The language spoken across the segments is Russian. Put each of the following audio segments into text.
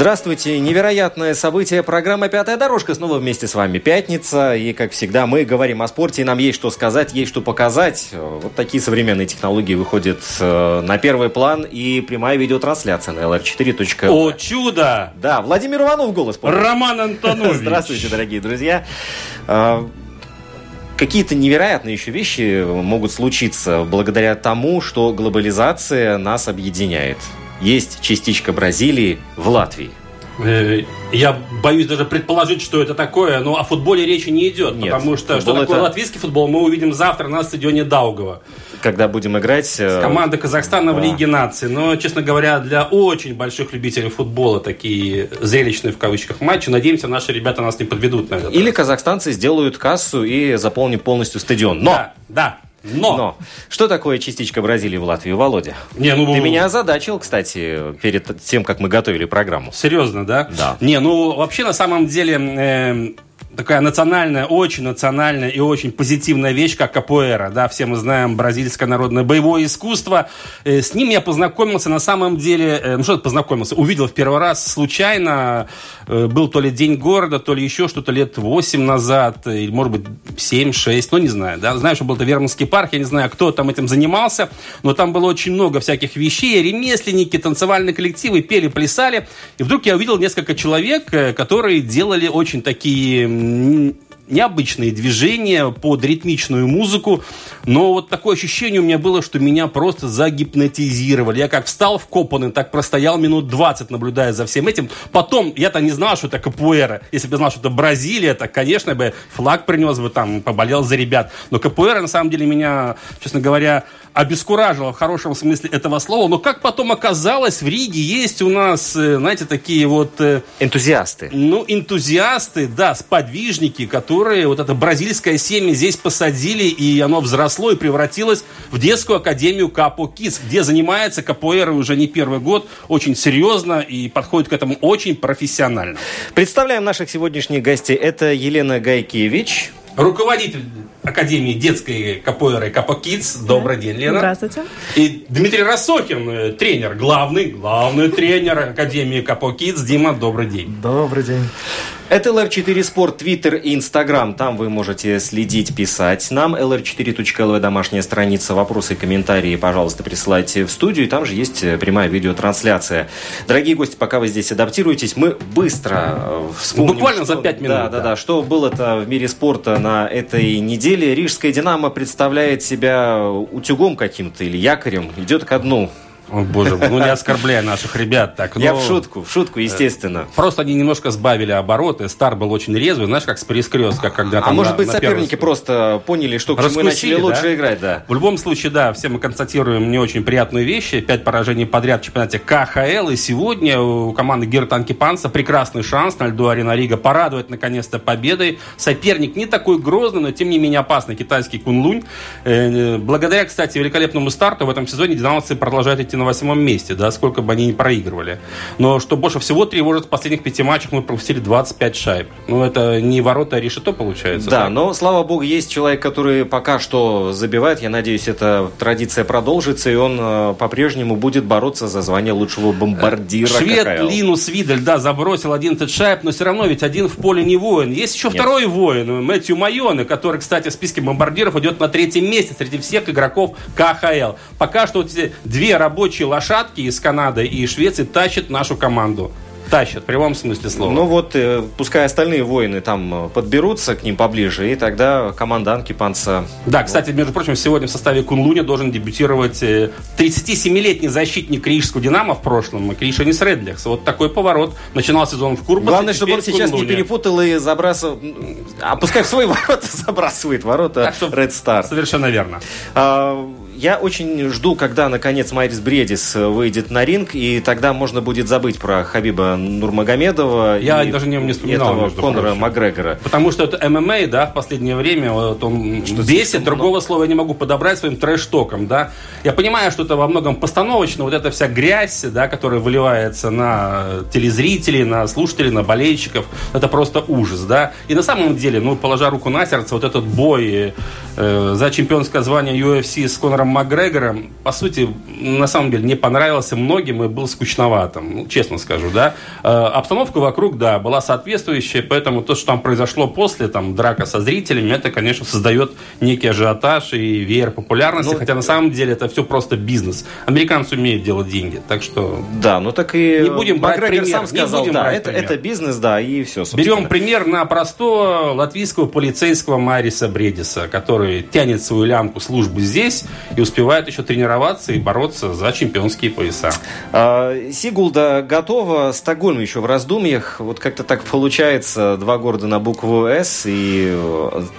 Здравствуйте. Невероятное событие. Программа «Пятая дорожка» снова вместе с вами. Пятница. И, как всегда, мы говорим о спорте. И нам есть что сказать, есть что показать. Вот такие современные технологии выходят э, на первый план. И прямая видеотрансляция на lr4.ru. О, чудо! Да, Владимир Иванов голос. помню. Роман Антонович. Здравствуйте, дорогие друзья. Э, какие-то невероятные еще вещи могут случиться благодаря тому, что глобализация нас объединяет есть частичка Бразилии в Латвии. Э, я боюсь даже предположить, что это такое, но о футболе речи не идет, Нет, потому что что такое это... латвийский футбол, мы увидим завтра на стадионе Даугава. Когда будем играть... С командой Казахстана а. в Лиге наций. Но, честно говоря, для очень больших любителей футбола такие зрелищные в кавычках матчи. Надеемся, наши ребята нас не подведут на это. Или казахстанцы сделают кассу и заполнят полностью стадион. Но! Да, да. Но. Но. Что такое частичка Бразилии в Латвии, Володя? Не, ну... Ты меня озадачил, кстати, перед тем, как мы готовили программу. Серьезно, да? Да. Не, ну, вообще, на самом деле, э, такая национальная, очень национальная и очень позитивная вещь, как капуэра. Да, все мы знаем бразильское народное боевое искусство. Э, с ним я познакомился на самом деле, э, ну что познакомился, увидел в первый раз случайно. Э, был то ли день города, то ли еще что-то лет 8 назад, или может быть 7-6, ну не знаю. Да? Знаю, что был это Вермонтский парк, я не знаю, кто там этим занимался, но там было очень много всяких вещей, ремесленники, танцевальные коллективы пели, плясали. И вдруг я увидел несколько человек, которые делали очень такие необычные движения под ритмичную музыку, но вот такое ощущение у меня было, что меня просто загипнотизировали. Я как встал в копаны, так простоял минут 20, наблюдая за всем этим. Потом, я-то не знал, что это капуэра. Если бы я знал, что это Бразилия, то, конечно, бы флаг принес бы там, поболел за ребят. Но капуэра, на самом деле, меня, честно говоря, обескуражило в хорошем смысле этого слова. Но как потом оказалось, в Риге есть у нас, э, знаете, такие вот... Э, энтузиасты. Ну, энтузиасты, да, сподвижники, которые вот это бразильское семя здесь посадили, и оно взросло и превратилось в детскую академию Капо Кис, где занимается капоэра уже не первый год, очень серьезно и подходит к этому очень профессионально. Представляем наших сегодняшних гостей. Это Елена Гайкевич, руководитель Академии детской капоэры Капо Кидс. Добрый день, Лена. Здравствуйте. И Дмитрий Рассохин, э, тренер, главный, главный тренер Академии Капо Кидс. Дима, добрый день. Добрый день. Это LR4 Спорт, Твиттер и Инстаграм. Там вы можете следить, писать нам. lr4.lv домашняя страница. Вопросы и комментарии, пожалуйста, присылайте в студию. И там же есть э, прямая видеотрансляция. Дорогие гости, пока вы здесь адаптируетесь, мы быстро э, вспомним. Буквально что, за пять минут. Да, да, да. Что было-то в мире спорта на этой неделе. Рижская «Динамо» представляет себя утюгом каким-то или якорем. Идет ко дну. О, боже, ну не оскорбляя наших ребят. Так, Я в шутку, в шутку, естественно. Просто они немножко сбавили обороты. Стар был очень резвый, знаешь, как с перескрестка, когда а там А может на, быть, на соперники просто поняли, что к чему начали да? лучше играть, да? В любом случае, да, все мы констатируем не очень приятную вещь. Пять поражений подряд в чемпионате КХЛ. И сегодня у команды Гертанки Панца прекрасный шанс на льду Арена Рига порадовать наконец-то победой. Соперник не такой грозный, но тем не менее опасный китайский Кунлунь. Э, благодаря, кстати, великолепному старту в этом сезоне динамовцы продолжают идти на восьмом месте, да, сколько бы они ни проигрывали. Но что больше всего тревожит, в последних пяти матчах мы пропустили 25 шайб. Ну, это не ворота, а решето получается. Да, так? но, слава богу, есть человек, который пока что забивает. Я надеюсь, эта традиция продолжится, и он э, по-прежнему будет бороться за звание лучшего бомбардира Швед КХЛ. Линус Видель, да, забросил 11 шайб, но все равно ведь один в поле не воин. Есть еще Нет. второй воин, Мэтью Майоне, который, кстати, в списке бомбардиров идет на третьем месте среди всех игроков КХЛ. Пока что вот эти две рабочие рабочие лошадки из Канады и Швеции тащат нашу команду тащат, в прямом смысле слова. Ну вот, э, пускай остальные воины там э, подберутся к ним поближе, и тогда команда Анкипанца... Да, кстати, между прочим, сегодня в составе Кунлуня должен дебютировать 37-летний э, защитник Рижского «Динамо» в прошлом, Кришанис Редлихс. Вот такой поворот. Начинал сезон в Курбасе. Главное, чтобы он сейчас не перепутал и забрасывал... А пускай в свои ворота забрасывает ворота Ред Стар. Совершенно верно. А, я очень жду, когда, наконец, Майрис Бредис выйдет на ринг, и тогда можно будет забыть про Хабиба Нурмагомедова. Я и даже не, не вспоминал. Этого Конора прочим. Макгрегора. Потому что это ММА, да, в последнее время, вот он что бесит, другого много. слова я не могу подобрать своим трэш-током, да. Я понимаю, что это во многом постановочно, вот эта вся грязь, да, которая выливается на телезрителей, на слушателей, на болельщиков, это просто ужас, да. И на самом деле, ну, положа руку на сердце, вот этот бой э, за чемпионское звание UFC с Конором Макгрегора, по сути, на самом деле не понравился многим и был скучноватым, ну, честно скажу, да. Э, обстановка вокруг, да, была соответствующая, поэтому то, что там произошло после, там, драка со зрителями, это, конечно, создает некий ажиотаж и веер популярности, ну, хотя на самом деле это все просто бизнес. Американцы умеют делать деньги, так что... Да, ну так и... Не будем брать Макгрегор пример. сам сказал, да, это, это бизнес, да, и все, собственно. Берем пример на простого латвийского полицейского Мариса Бредиса, который тянет свою лямку службы здесь и успевает еще тренироваться и бороться за чемпионские пояса. А, Сигулда готова, Стокгольм еще в раздумьях. Вот как-то так получается, два города на букву «С», и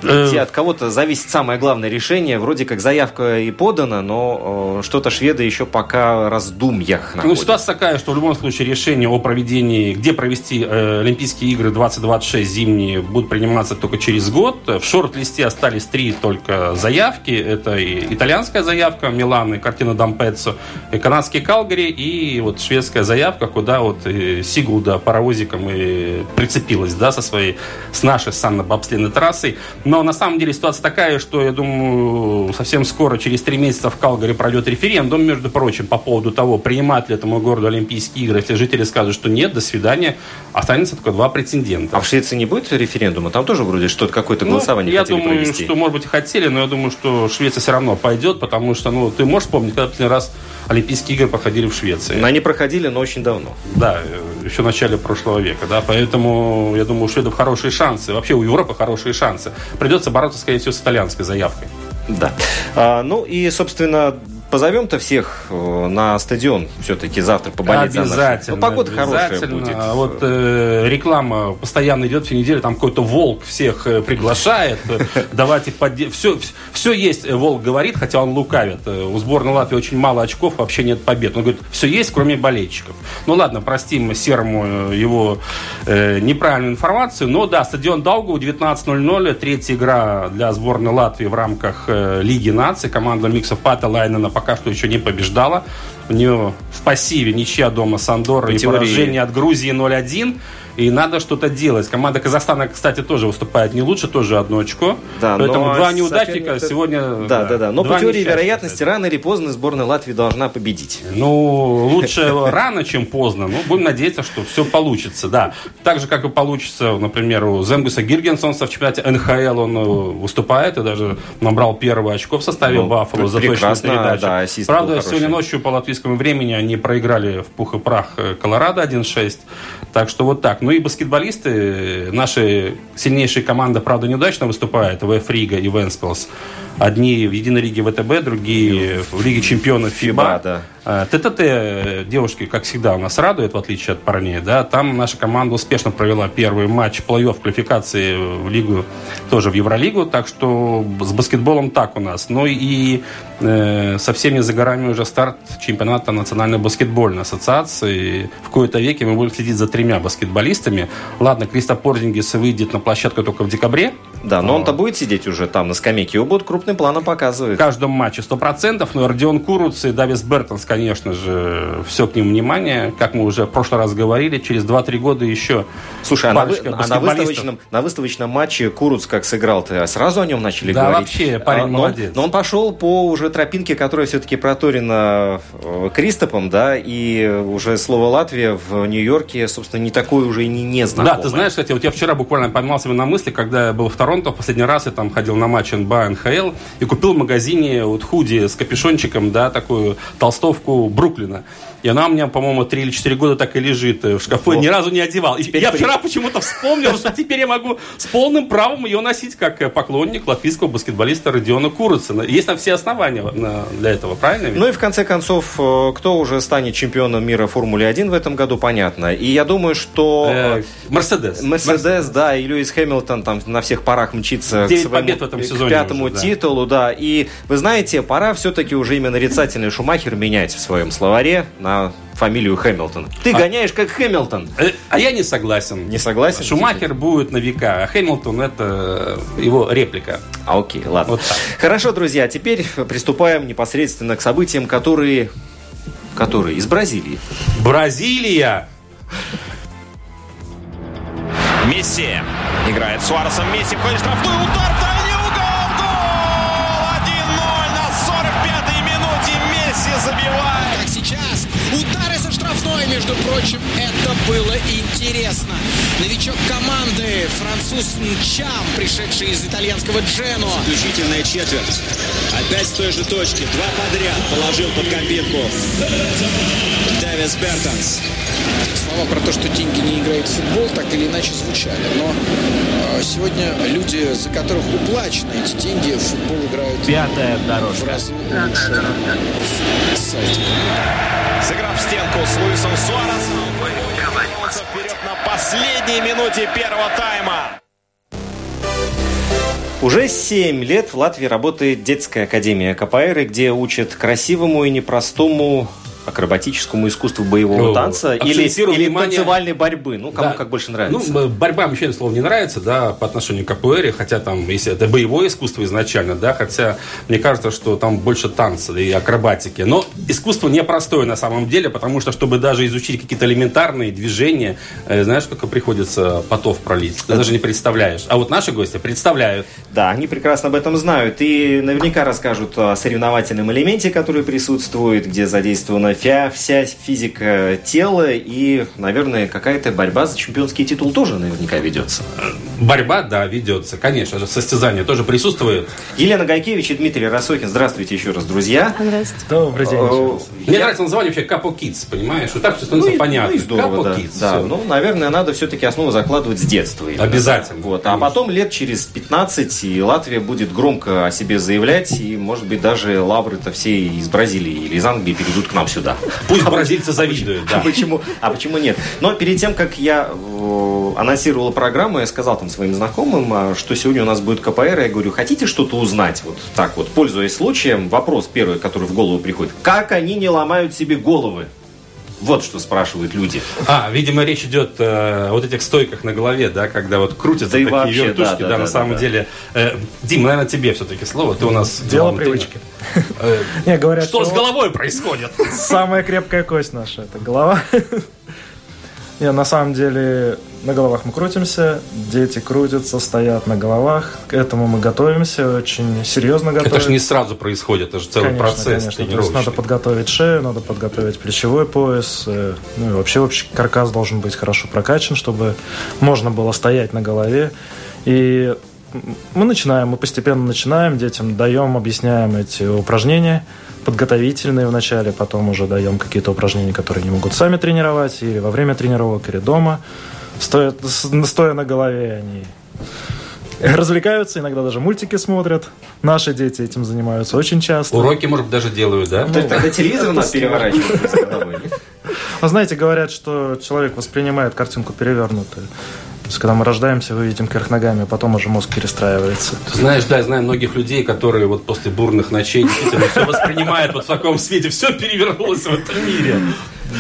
э, от кого-то зависит самое главное решение. Вроде как заявка и подана, но э, что-то шведы еще пока раздумьях находятся. Ну, ситуация такая, что в любом случае решение о проведении, где провести э, Олимпийские игры 2026 зимние, будут приниматься только через год. В шорт-листе остались три только заявки. Это и итальянская заявка Милан и картина Дампеццо, и канадский Калгари, и вот шведская заявка, куда вот Сигулда паровозиком и прицепилась, да, со своей, с нашей санно-бобслейной трассой. Но на самом деле ситуация такая, что, я думаю, совсем скоро, через три месяца в Калгари пройдет референдум, между прочим, по поводу того, принимать ли этому городу Олимпийские игры. Если жители скажут, что нет, до свидания, останется только два претендента. А в Швеции не будет референдума? Там тоже вроде что-то какое-то ну, голосование ну, я думаю, провести. что, может быть, хотели, но я думаю, что Швеция все равно пойдет, потому что, ну, ты можешь помнить, когда последний раз Олимпийские игры проходили в Швеции? Но они проходили, но очень давно. Да, еще в начале прошлого века, да, поэтому, я думаю, у шведов хорошие шансы, вообще у Европы хорошие шансы. Придется бороться, скорее всего, с итальянской заявкой. Да. А, ну и, собственно, позовем-то всех э, на стадион все-таки завтра поболеть Обязательно. За ну, погода хорошая будет. Вот э, реклама постоянно идет всю неделю, там какой-то волк всех э, приглашает. Давайте. Все, все есть, э, волк говорит, хотя он лукавит. У сборной Латвии очень мало очков, вообще нет побед. Он говорит, все есть, кроме болельщиков. Ну ладно, простим Серому его э, неправильную информацию. Но да, стадион Даугу 19.00, третья игра для сборной Латвии в рамках э, Лиги наций. Команда Миксов Пата Лайнена пока что еще не побеждала. У нее в пассиве ничья дома с Андорой и поражение от Грузии 0-1 и надо что-то делать. Команда Казахстана, кстати, тоже выступает не лучше, тоже одно очко. Да, Поэтому два неудачника соперник... сегодня... Да, да, да. да. Но по теории вероятности, кстати. рано или поздно сборная Латвии должна победить. Ну, лучше рано, чем поздно. Ну, будем надеяться, что все получится, да. Так же, как и получится, например, у Земгуса Гиргенсонса в чемпионате НХЛ он э, выступает и даже набрал первое очко в составе ну, Баффало за точную передачу. Да, Правда, сегодня ночью по латвийскому времени они проиграли в пух и прах э, Колорадо 1-6. Так что вот так. Ну и баскетболисты, наши сильнейшие команды, правда, неудачно выступают, ВФ Рига и Венспилс. Одни в единой лиге ВТБ, другие в Лиге чемпионов ФИБА. да. А, ТТТ девушки, как всегда, у нас радует, в отличие от парней. Да? Там наша команда успешно провела первый матч плей-офф квалификации в Лигу, тоже в Евролигу. Так что с баскетболом так у нас. Ну и э, совсем не за горами уже старт чемпионата Национальной баскетбольной ассоциации. В кои-то веке мы будем следить за тремя баскетболистами. Ладно, Криста Порзингис выйдет на площадку только в декабре. Да, но он-то будет сидеть уже там на скамейке. Его будут крупным планом показывать. В каждом матче 100%. Но Родион Куруц и Давис Бертонс, конечно же, все к ним внимание. Как мы уже в прошлый раз говорили, через 2-3 года еще Слушай, а на, а на, выставочном, на выставочном матче Куруц как сыграл-то? Сразу о нем начали да, говорить? Да, вообще, парень а, но молодец. Но он пошел по уже тропинке, которая все-таки проторена э, Кристопом, да, и уже слово Латвия в Нью-Йорке, собственно, не такое уже и не незнакомое. Да, ты знаешь, кстати, вот я вчера буквально поймался на мысли, когда я был в Торонто в последний раз, я там ходил на матч НБА, НХЛ, и купил в магазине вот худи с капюшончиком, да, такую толстовку Бруклина. И она у меня, по-моему, 3 или 4 года так и лежит в шкафу. Я ни разу не одевал. И я вчера почему-то вспомнил, что теперь я могу с полным правом ее носить как поклонник латвийского баскетболиста Родиона Курицына. Есть там все основания для этого, правильно? Ну и в конце концов, э, кто уже станет чемпионом мира Формулы 1 в этом году, понятно. И я думаю, что... Э, Мерседес. Мерседес, да, и Льюис Хэмилтон там на всех парах мчится к своему в этом сезоне к пятому уже, да. титулу, да. И вы знаете, пора все-таки уже именно нарицательный Шумахер менять в своем словаре на фамилию Хэмилтон. Ты а... гоняешь как Хэмилтон. Э, а я не согласен. Не согласен? Шумахер будет на века, а Хэмилтон это его реплика. А окей, ладно. Вот Хорошо, друзья, теперь приступаем непосредственно к событиям, которые... Которые из Бразилии. Бразилия! Месси играет с Суаресом. Месси в штрафную. Удар в между прочим, это было интересно. Новичок команды, француз Нчам, пришедший из итальянского Джено. Заключительная четверть. Опять с той же точки. Два подряд положил под копирку. Дэвис Бертонс. Слова про то, что деньги не играют в футбол, так или иначе звучали. Но э, сегодня люди, за которых уплачены эти деньги, в футбол играют Пятая в дорожка. разы лучше. Сальтик. Сыграв стенку с Луисом Суаресом. Вперед на последней минуте первого тайма. Уже 7 лет в Латвии работает детская академия КПР, где учат красивому и непростому акробатическому искусству боевого Ну, танца или, или внимание- танцевальной борьбы. Ну, кому Да. как больше нравится. Ну, борьба мне вообще слово не нравится, да, по отношению к КПР, хотя там, если это боевое искусство изначально, да, хотя мне кажется, что там больше танца и акробатики. Но искусство непростое на самом деле, потому что, чтобы даже изучить какие-то элементарные движения, э, знаешь, сколько приходится потов пролить? Ты даже не представляешь. А вот наши гости представляют. Да, они прекрасно об этом знают и наверняка расскажут о соревновательном элементе, который присутствует, где задействована вся, вся физика тела и, наверное, какая-то борьба за чемпионский титул тоже наверняка ведется. Борьба, да, ведется, конечно же, состязание тоже присутствует. Елена Гайкевич и Дмитрий Росохин, здравствуйте еще раз, друзья. Здравствуйте. Добрый день. Э. Мне я- нравится название вообще Капо Kids, понимаешь? Вот так все становится и- понятно. ну здорово, Capo да. Kids, Да, ну, наверное, надо все-таки основу закладывать с детства. именно. Обязательно, Вот. А конечно. потом лет через 15 и Латвия будет громко о себе заявлять, и, может быть, даже лавры-то все из Бразилии или из Англии перейдут к нам сюда. Пусть бразильцы завидуют, А да. почему, а почему нет? Но перед тем, как я э, анонсировал программу, я сказал там своим знакомым, а, что сегодня у нас будет КПР, я говорю, хотите что-то узнать? Вот так вот, пользуясь случаем, вопрос первый, который в голову приходит. Как они не ломают себе головы? Вот что спрашивают люди. А, видимо, речь идет э, о вот этих стойках на голове, да, когда вот крутятся Да такие вообще, вертушки, да, да, да, на да, самом да. деле. Э, Дим, наверное, тебе все-таки слово. Ты у нас Дело главный привычки. Э, Не, говорят, Что с головой происходит? самая крепкая кость наша, это голова. Не, на самом деле на головах мы крутимся, дети крутятся, стоят на головах. К этому мы готовимся, очень серьезно готовимся. Это же не сразу происходит, это же целый Конечно, процесс конечно. То есть надо подготовить шею, надо подготовить плечевой пояс. э, Ну и вообще общий каркас должен быть хорошо прокачан, чтобы можно было стоять на голове. И мы начинаем, мы постепенно начинаем, детям даем, объясняем эти упражнения подготовительные вначале, потом уже даем какие-то упражнения, которые они могут сами тренировать, или во время тренировок, или дома. Стоя, стоя на голове они развлекаются, иногда даже мультики смотрят. Наши дети этим занимаются очень часто. Уроки, может быть, даже делают, да? То есть тогда телевизор вместо головы, нет? А знаете, говорят, что человек воспринимает картинку перевернутую. Есть, когда мы рождаемся, вы видим кверх ногами, а потом уже мозг перестраивается. Ты знаешь, да, я знаю многих людей, которые вот после бурных ночей действительно все воспринимают вот в таком свете. Все перевернулось в этом мире.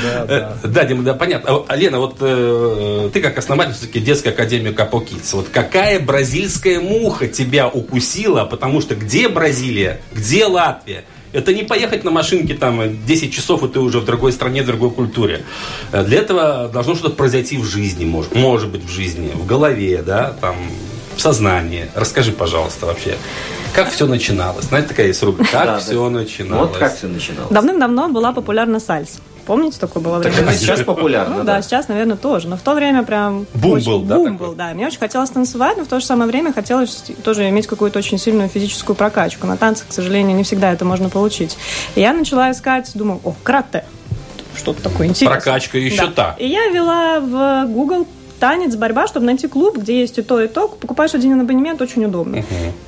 Да, Э, Да, Дима, да, понятно. А, Лена, вот э, ты как основатель все-таки детской академии Капо Kids. Вот какая бразильская муха тебя укусила? Потому что где Бразилия, где Латвия? Это не поехать на машинке там 10 часов, и ты уже в другой стране, в другой культуре. Э, Для этого должно что-то произойти в жизни, может, может быть, в жизни, в голове, да, там, в сознании. Расскажи, пожалуйста, вообще, как все начиналось? Знаете, такая есть рубрика, как Да, все да. начиналось? Вот как все начиналось. Давным-давно была популярна сальса. Помните, такое было Так время? это сейчас популярно, Ну да? да, сейчас, наверное, тоже. Но в то время прям... Бум очень- был, да, Бум такой? был, да. Мне очень хотелось танцевать, но в то же самое время хотелось тоже иметь какую-то очень сильную физическую прокачку. На танцах, к сожалению, не всегда это можно получить. И я начала искать, думаю, о, карате. Что-то такое интересное. Прокачка еще Да. та. И я вела в Google танец, борьба, чтобы найти клуб, где есть и то, и то. Покупаешь один абонемент, очень удобно.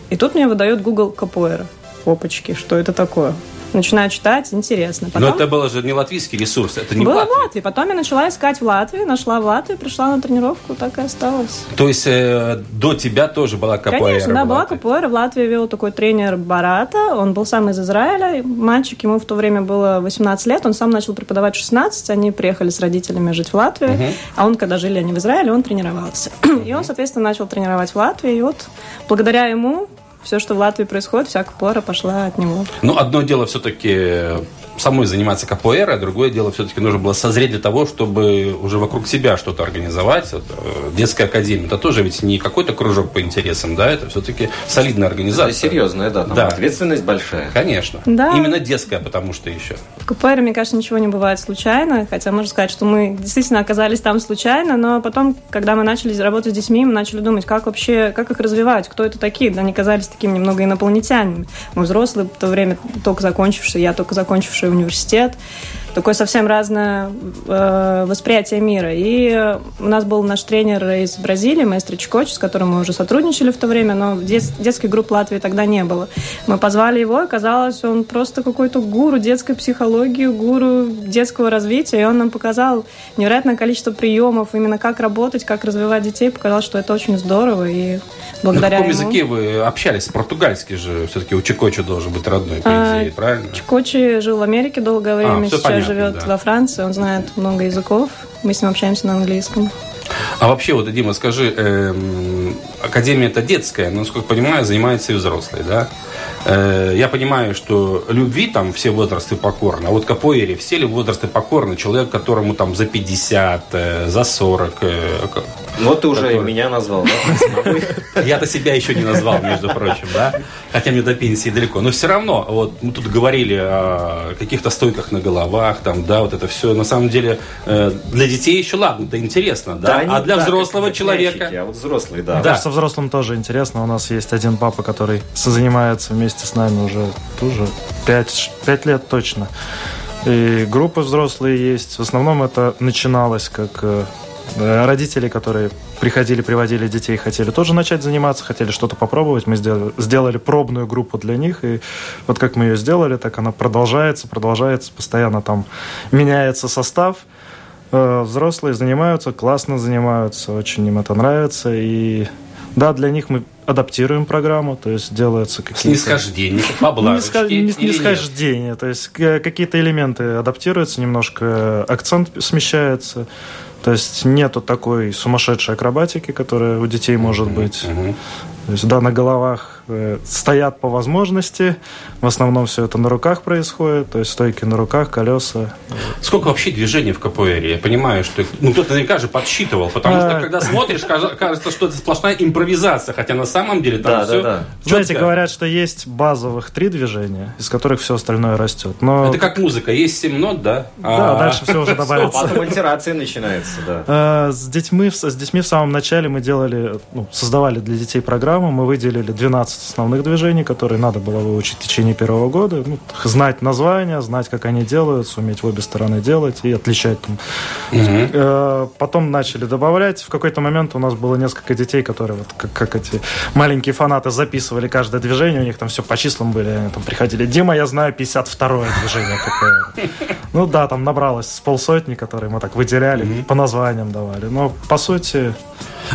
И тут мне выдает Google Капуэра. Опачки, что это такое? Начинаю читать, интересно. Но Потом... это был же не латвийский ресурс, это не Было в Латвии. Потом я начала искать в Латвии, нашла в Латвии, пришла на тренировку, так и осталось. То есть э, до тебя тоже была капоэра? Конечно, да, была Латвии? капуэра. В Латвии вел такой тренер Барата. Он был сам из Израиля. Мальчик, ему в то время было 18 лет. Он сам начал преподавать в 16. Они приехали с родителями жить в Латвию. А он, когда жили они в Израиле, он тренировался. И он, соответственно, начал тренировать в Латвии. И вот благодаря ему все, что в Латвии происходит, вся капуэра пошла от него. Ну, одно дело все-таки самой заниматься капоэра, другое дело все-таки нужно было созреть для того, чтобы уже вокруг себя что-то организовать. Вот, э, детская академия, это тоже ведь не какой-то кружок по интересам, да, это все-таки солидная организация. Это серьезная, да, там Да. ответственность большая. Конечно. Да. Именно детская, потому что еще. В КПР, мне кажется, ничего не бывает случайно, хотя можно сказать, что мы действительно оказались там случайно, но потом, когда мы начали работать с детьми, мы начали думать, как вообще, как их развивать, кто это такие, да, они казались такими немного инопланетянами. Мы взрослые, в то время только закончившие, я только закончивший университет, такое совсем разное э, восприятие мира. И у нас был наш тренер из Бразилии, маэстро Чикоч, с которым мы уже сотрудничали в то время, но дет- детских групп Латвии тогда не было. Мы позвали его, и оказалось, он просто какой-то гуру детской психологии, гуру детского развития, и он нам показал невероятное количество приемов, именно как работать, как развивать детей, показал, что это очень здорово, и благодаря На каком ему... языке вы общались? Португальский же все-таки у Чикоча должен быть родной, по А, идее, правильно? Чикочи жил в Америке долгое время, всё сейчас понятно, живет да. во Франции, он знает много языков, мы с ним общаемся на английском. А вообще, вот, Дима, скажи, эм, Академия это детская, но, насколько понимаю, занимается и взрослые, да? Э, я понимаю, что любви там все возрасты покорны, а вот капоэре все ли возрасты покорны? Человек, которому там за 50, э, за 40. э, Вот ты уже Такое. меня назвал, да? Я-то себя еще не назвал, между прочим, да? Хотя мне до пенсии далеко. Но все равно, вот мы тут говорили о каких-то стойках на головах, там, да, вот это все. На самом деле, э, для детей еще ладно, это интересно, да? они а для так, взрослого человека... А вот взрослые, да. Да. Кажется, взрослым тоже интересно. У нас есть один папа, который занимается вместе с нами уже тоже 5, лет точно. И группы взрослые есть. В основном это начиналось как э, родители, которые приходили, приводили детей, хотели тоже начать заниматься, хотели что-то попробовать. Мы сделали, сделали пробную группу для них. И вот как мы ее сделали, так она продолжается, продолжается. Постоянно там меняется состав. Э, Взрослые занимаются, классно занимаются, очень им это нравится. И да, для них мы адаптируем программу, то есть делаются какие-то... Снисхождение, ниска- не снисхождение, то есть к- какие-то элементы адаптируются, немножко э, акцент смещается, то есть нету такой сумасшедшей акробатики, которая у детей может быть. То есть, да, на головах стоят по возможности, в основном все это на руках происходит, то есть стойки на руках, колеса. Сколько вообще движений в КПР? Я понимаю, что ну, кто-то наверняка же подсчитывал, потому что А. когда смотришь, кажется, что это сплошная импровизация, хотя на самом деле там Да, все да, да. Знаете, говорят, что есть базовых три движения, из которых все остальное растет. Но Это как музыка, есть 7 нот, да? Да, А- дальше все уже добавится. Потом альтерация начинается, да. Э, С детьми, с детьми в самом начале мы делали, ну, создавали для детей программу, мы выделили 12 основных движений, которые надо было выучить в течение первого года, Ну, знать названия, знать, как они делают, суметь в обе стороны делать и отличать там. Э, Потом начали добавлять. В какой-то момент у нас было несколько детей, которые вот как, как эти маленькие фанаты записывали каждое движение, у них там все по числам были, они там приходили, Дима, я знаю 52 движение какое. Ну да, там набралось с полсотни, которые мы так выделяли, по названиям давали. Но по сути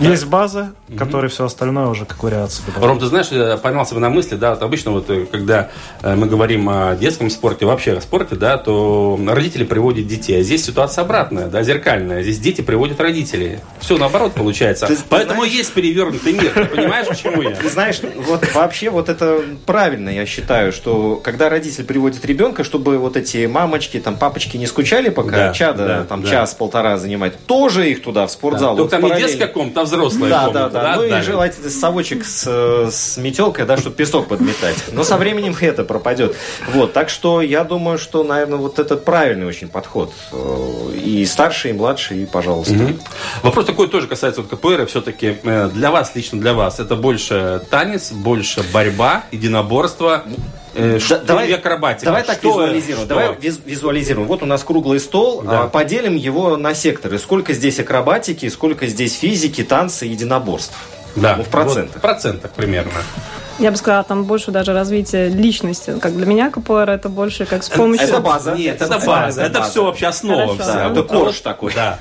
есть база, которой все остальное уже как добавляют. Ром, ты знаешь, я поймался бы на мысли, да, вот обычно вот, э, когда э, мы говорим о детском спорте, вообще о спорте, да, то родители приводят детей, а здесь ситуация обратная, да, зеркальная. Здесь дети приводят родителей. Все наоборот получается. Ты- Поэтому знаешь- есть перевернутый мир. Ты понимаешь, к чему я? Ты знаешь, вот вообще вот это правильно, я считаю, что когда родитель приводит ребенка, чтобы вот эти мамочки, там, папочки не скучали, пока Да, чада да, там да. час-полтора занимать, тоже их туда, в спортзал. Только вот там не параллельно. детская комната, а взрослая Да, комната. да, да. Ну и Далее. желательно совочек с, э, с метелкой, да, чтобы песок подметать. Но со временем это пропадет. Вот, так что я думаю, что, наверное, вот это правильный очень подход. Э, И старший, и младший, и пожалуйста. Мгм. Вопрос такой тоже касается вот КПР. Все-таки для вас, лично для вас, это больше танец, больше борьба, единоборство, э, Да, что давай, или акробатика? давай так Что- визуализируем. что? Давай виз- визуализируем. Вот у нас круглый стол, Да. а, поделим его на секторы. Сколько здесь акробатики, сколько здесь физики, танцы, единоборств. Да, Ну, в процентах. вот в процентах примерно. Я бы сказала, там больше даже развитие личности. Как для меня КПР это больше как с помощью... Это база. Нет, это Это база. база, Это база. все вообще основа Хорошо. вся. Да, это корж такой. Да.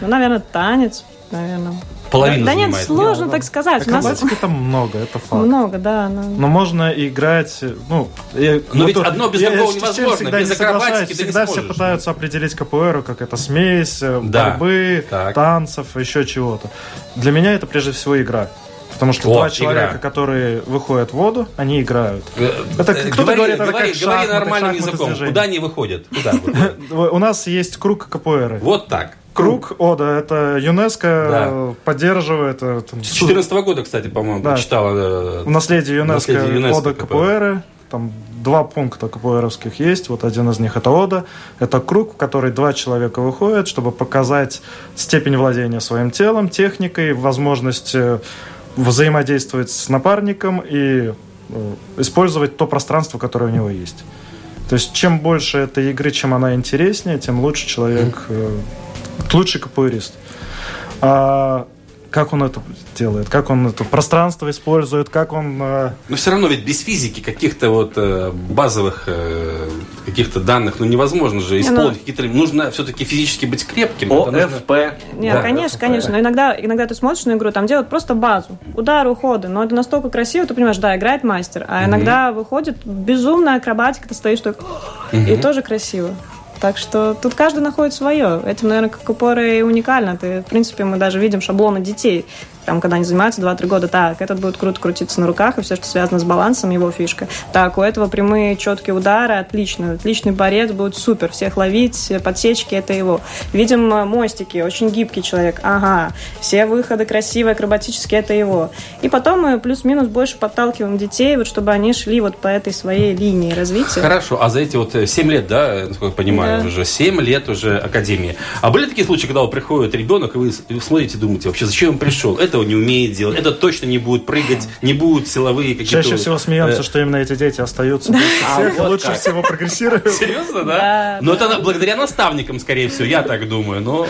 Ну, наверное, танец, наверное. Половину Да нет, занимает. сложно так сказать. У нас Акробатики там много, это факт. много, да. но- Но можно играть, ну... я- Но ведь вот одно без я- другого я невозможно. всегда Без не акробатики ты не Всегда все сможешь. пытаются определить КПР как это смесь э, Да. борьбы, Так. танцев, еще чего-то. Для меня это прежде всего игра. Потому что О, два игра. человека, которые выходят в воду, они играют. Это Э, кто-то говори, говорит, это говори, как говори шахматы, нормальным шахматы языком. движения. Куда они выходят? Куда выходят? У нас есть круг капуэры. Вот так. Круг Ода, это ЮНЕСКО Да. поддерживает э, там, С 2014 года, кстати, по-моему, Да. прочитала. э, в наследии ЮНЕСКо, Наследие ЮНЕСКО Ода КПР. КПР. Там два пункта КПРовских есть. Вот один из них это Ода. Это круг, в который два человека выходят, чтобы показать степень владения своим телом, техникой, возможность э, взаимодействовать с напарником и использовать то пространство, которое у него есть. То есть чем больше этой игры, чем она интереснее, тем лучше человек, лучший капуэрист. А как он это делает? Как он это пространство использует? Как он... э, Но все равно ведь без физики каких-то вот э, базовых э, каких-то данных, ну невозможно же исполнить какие-то... Нужно все-таки физически быть крепким. Это нужно- ОФП. Нет, Да, конечно, да, конечно. Но иногда, иногда ты смотришь на игру, там делают просто базу. Удары, уходы. Но это настолько красиво, ты понимаешь, да, играет мастер. А иногда выходит безумная акробатика, ты стоишь так... И тоже красиво. Так что тут каждый находит свое. Этим, наверное, Капора и уникально. Ты, в принципе, мы даже видим шаблоны детей. Там, когда они занимаются 2-3 года, так, этот будет круто крутиться на руках, и все, что связано с балансом, его фишка. Так, у этого прямые, четкие удары, отлично. Отличный борец, будет супер. Всех ловить, подсечки, это его. Видим э, мостики, очень гибкий человек. Ага, все выходы красивые, акробатические, это его. И потом мы плюс-минус больше подталкиваем детей, вот, чтобы они шли вот по этой своей линии развития. Хорошо, а за эти вот 7 лет, да, насколько я понимаю, Да. уже 7 лет уже академии. А были такие случаи, когда приходит ребенок, и вы смотрите, думаете, вообще, зачем он пришел? Этого не умеет делать, это точно не будет прыгать, не будут силовые какие-то... Чаще всего смеемся, что именно эти дети остаются больше всех, вот лучше как. всего прогрессируют. Серьезно, да? Да, Но это благодаря наставникам, скорее всего, я так думаю. Но,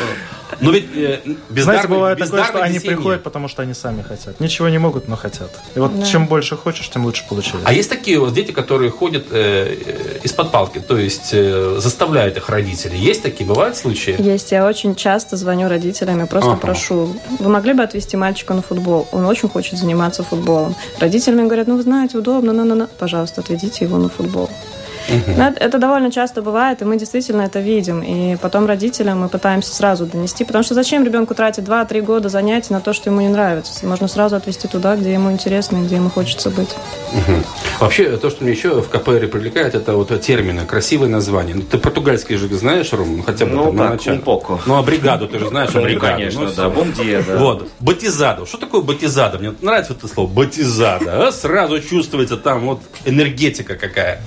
но ведь э, Знаете, бывает такое, что они детей приходят, потому что они сами хотят. Ничего не могут, но хотят. И вот чем больше хочешь, тем лучше получается. А есть такие вот дети, которые ходят э, э, из-под палки, то есть э, заставляют их родители. Есть такие, бывают случаи? Есть, я очень часто звоню родителям и просто Ага. прошу, вы могли бы отвезти мальчика на футбол? Он очень хочет заниматься футболом. Родители мне говорят, ну вы знаете, удобно, на на на пожалуйста, отведите его на футбол. Но это, это довольно часто бывает, и мы действительно это видим. И потом родителям мы пытаемся сразу донести, потому что зачем ребенку тратить 2-3 года занятий на то, что ему не нравится? Можно сразу отвезти туда, где ему интересно и где ему хочется быть. Вообще, то, что мне еще в КПР привлекает, это вот термины, красивые названия. Ну, ты португальский язык знаешь, Ром? Ну, хотя бы Ну, там на так, начале. un pouco. Ну, а бригаду ты же знаешь, Ну, бригаду. конечно, Ну, да. Бомдия, да. Вот, батизада. Что такое батизада? Мне нравится это слово, батизада. А Сразу чувствуется там вот энергетика какая.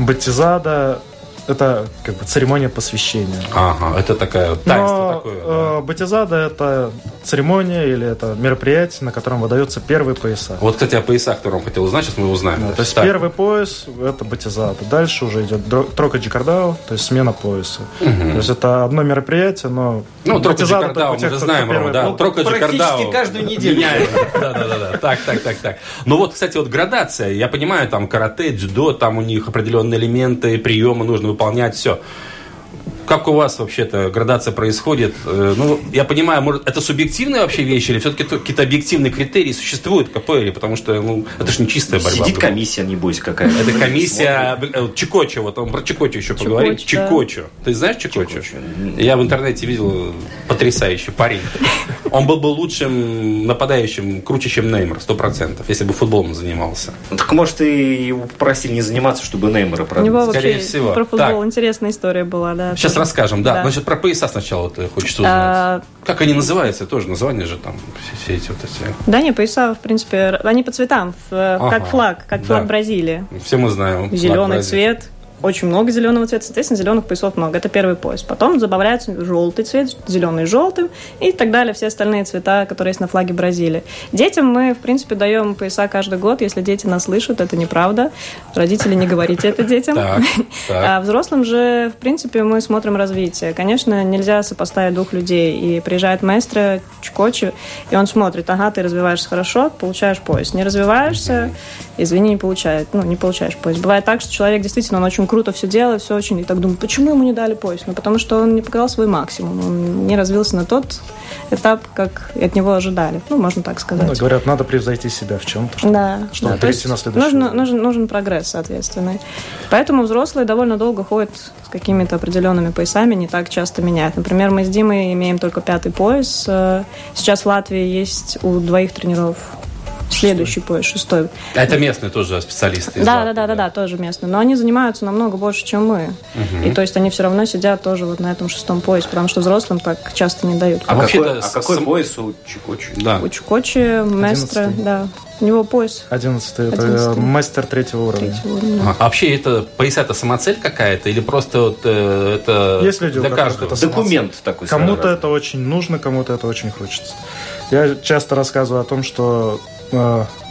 Батизада – это как бы церемония посвящения. Ага, это такая таинство Но такое. да. э, батизада – это церемония или это мероприятие, на котором выдаются первые пояса. Вот, кстати, о поясах, котором хотел узнать, сейчас мы узнаем. Да, Да, то есть Так. первый пояс – это батизада. Дальше уже идет трока джикардау, то есть смена пояса. То есть это одно мероприятие, но Ну, трока джикардау, мы же знаем, Рома, да. Трока практически джикардау. каждую неделю. Меняется. Да, да, да, да. Так, так, так, так. Ну вот, кстати, вот градация. Я понимаю, там карате, дзюдо, там у них определенные элементы, приемы нужно выполнять, все. Как у вас вообще-то градация происходит? Э, Ну, я понимаю, может, это субъективные вообще вещи, или все-таки какие-то объективные критерии существуют в КПР, потому что, ну, это же не чистая борьба. Сидит комиссия, небось, какая-то. Это комиссия э, Чикочо, вот он про Чикочо еще поговорим. Чикочо. Ты знаешь? Чикочо. Я в интернете видел потрясающий парень. Он был бы лучшим нападающим, круче, чем Неймар, сто процентов, если бы футболом занимался. Ну, Так может и его попросили не заниматься, чтобы Неймара У него продать. скорее вообще всего. про футбол Так. интересная история была, да. Сейчас тоже. расскажем, да. Да. Значит, про пояса сначала хочешь узнать. А, Как они называются? Тоже название же там, все, все эти вот эти. Да, не, пояса, в принципе, они по цветам, э, Ага. как флаг, как Да. флаг Бразилии. Все мы знаем. Зеленый цвет, очень много зеленого цвета, соответственно, зеленых поясов много. Это первый пояс. Потом добавляется желтый цвет, зеленый желтым и так далее, все остальные цвета, которые есть на флаге Бразилии. Детям мы, в принципе, даем пояса каждый год. Если дети нас слышат, это неправда. Родители, не говорите это детям. Так, так. А взрослым же, в принципе, мы смотрим развитие. Конечно, нельзя сопоставить двух людей. И приезжает маэстро Чукочи, и он смотрит, ага, ты развиваешься хорошо, получаешь пояс. Не развиваешься, извини, не получает, ну, не получаешь пояс. Бывает так, что человек действительно, он очень круто все делал, все очень, и так думаю, почему ему не дали пояс? Ну, потому что он не показал свой максимум, он не развился на тот этап, как от него ожидали, ну, можно так сказать. Ну, говорят, надо превзойти себя в чем-то, чтобы, Да, чтобы да, перейти на следующий нужно, нужен, нужен прогресс, соответственно. Поэтому взрослые довольно долго ходят с какими-то определенными поясами, не так часто меняют. Например, мы с Димой имеем только пятый пояс. Э, Сейчас в Латвии есть у двоих тренеров следующий пояс, шестой. А это местные тоже специалисты. Да, да, да, да, да, тоже местные. Но они занимаются намного больше, чем мы. И то есть они все равно сидят тоже вот на этом шестом поясе, потому что взрослым так часто не дают. А А вообще-то какой, а с- какой пояс у Чикочи? Да. У Чукочи, Местро, Одиннадцатый. да. У него пояс Одиннадцатый, это Одиннадцатый. мастер третьего уровня. третьего уровня. А вообще это пояса это самоцель какая-то или просто вот э, это Есть люди, у для каждого? это Документ такой. Кому-то это очень нужно, кому-то это очень хочется. Я часто рассказываю о том, что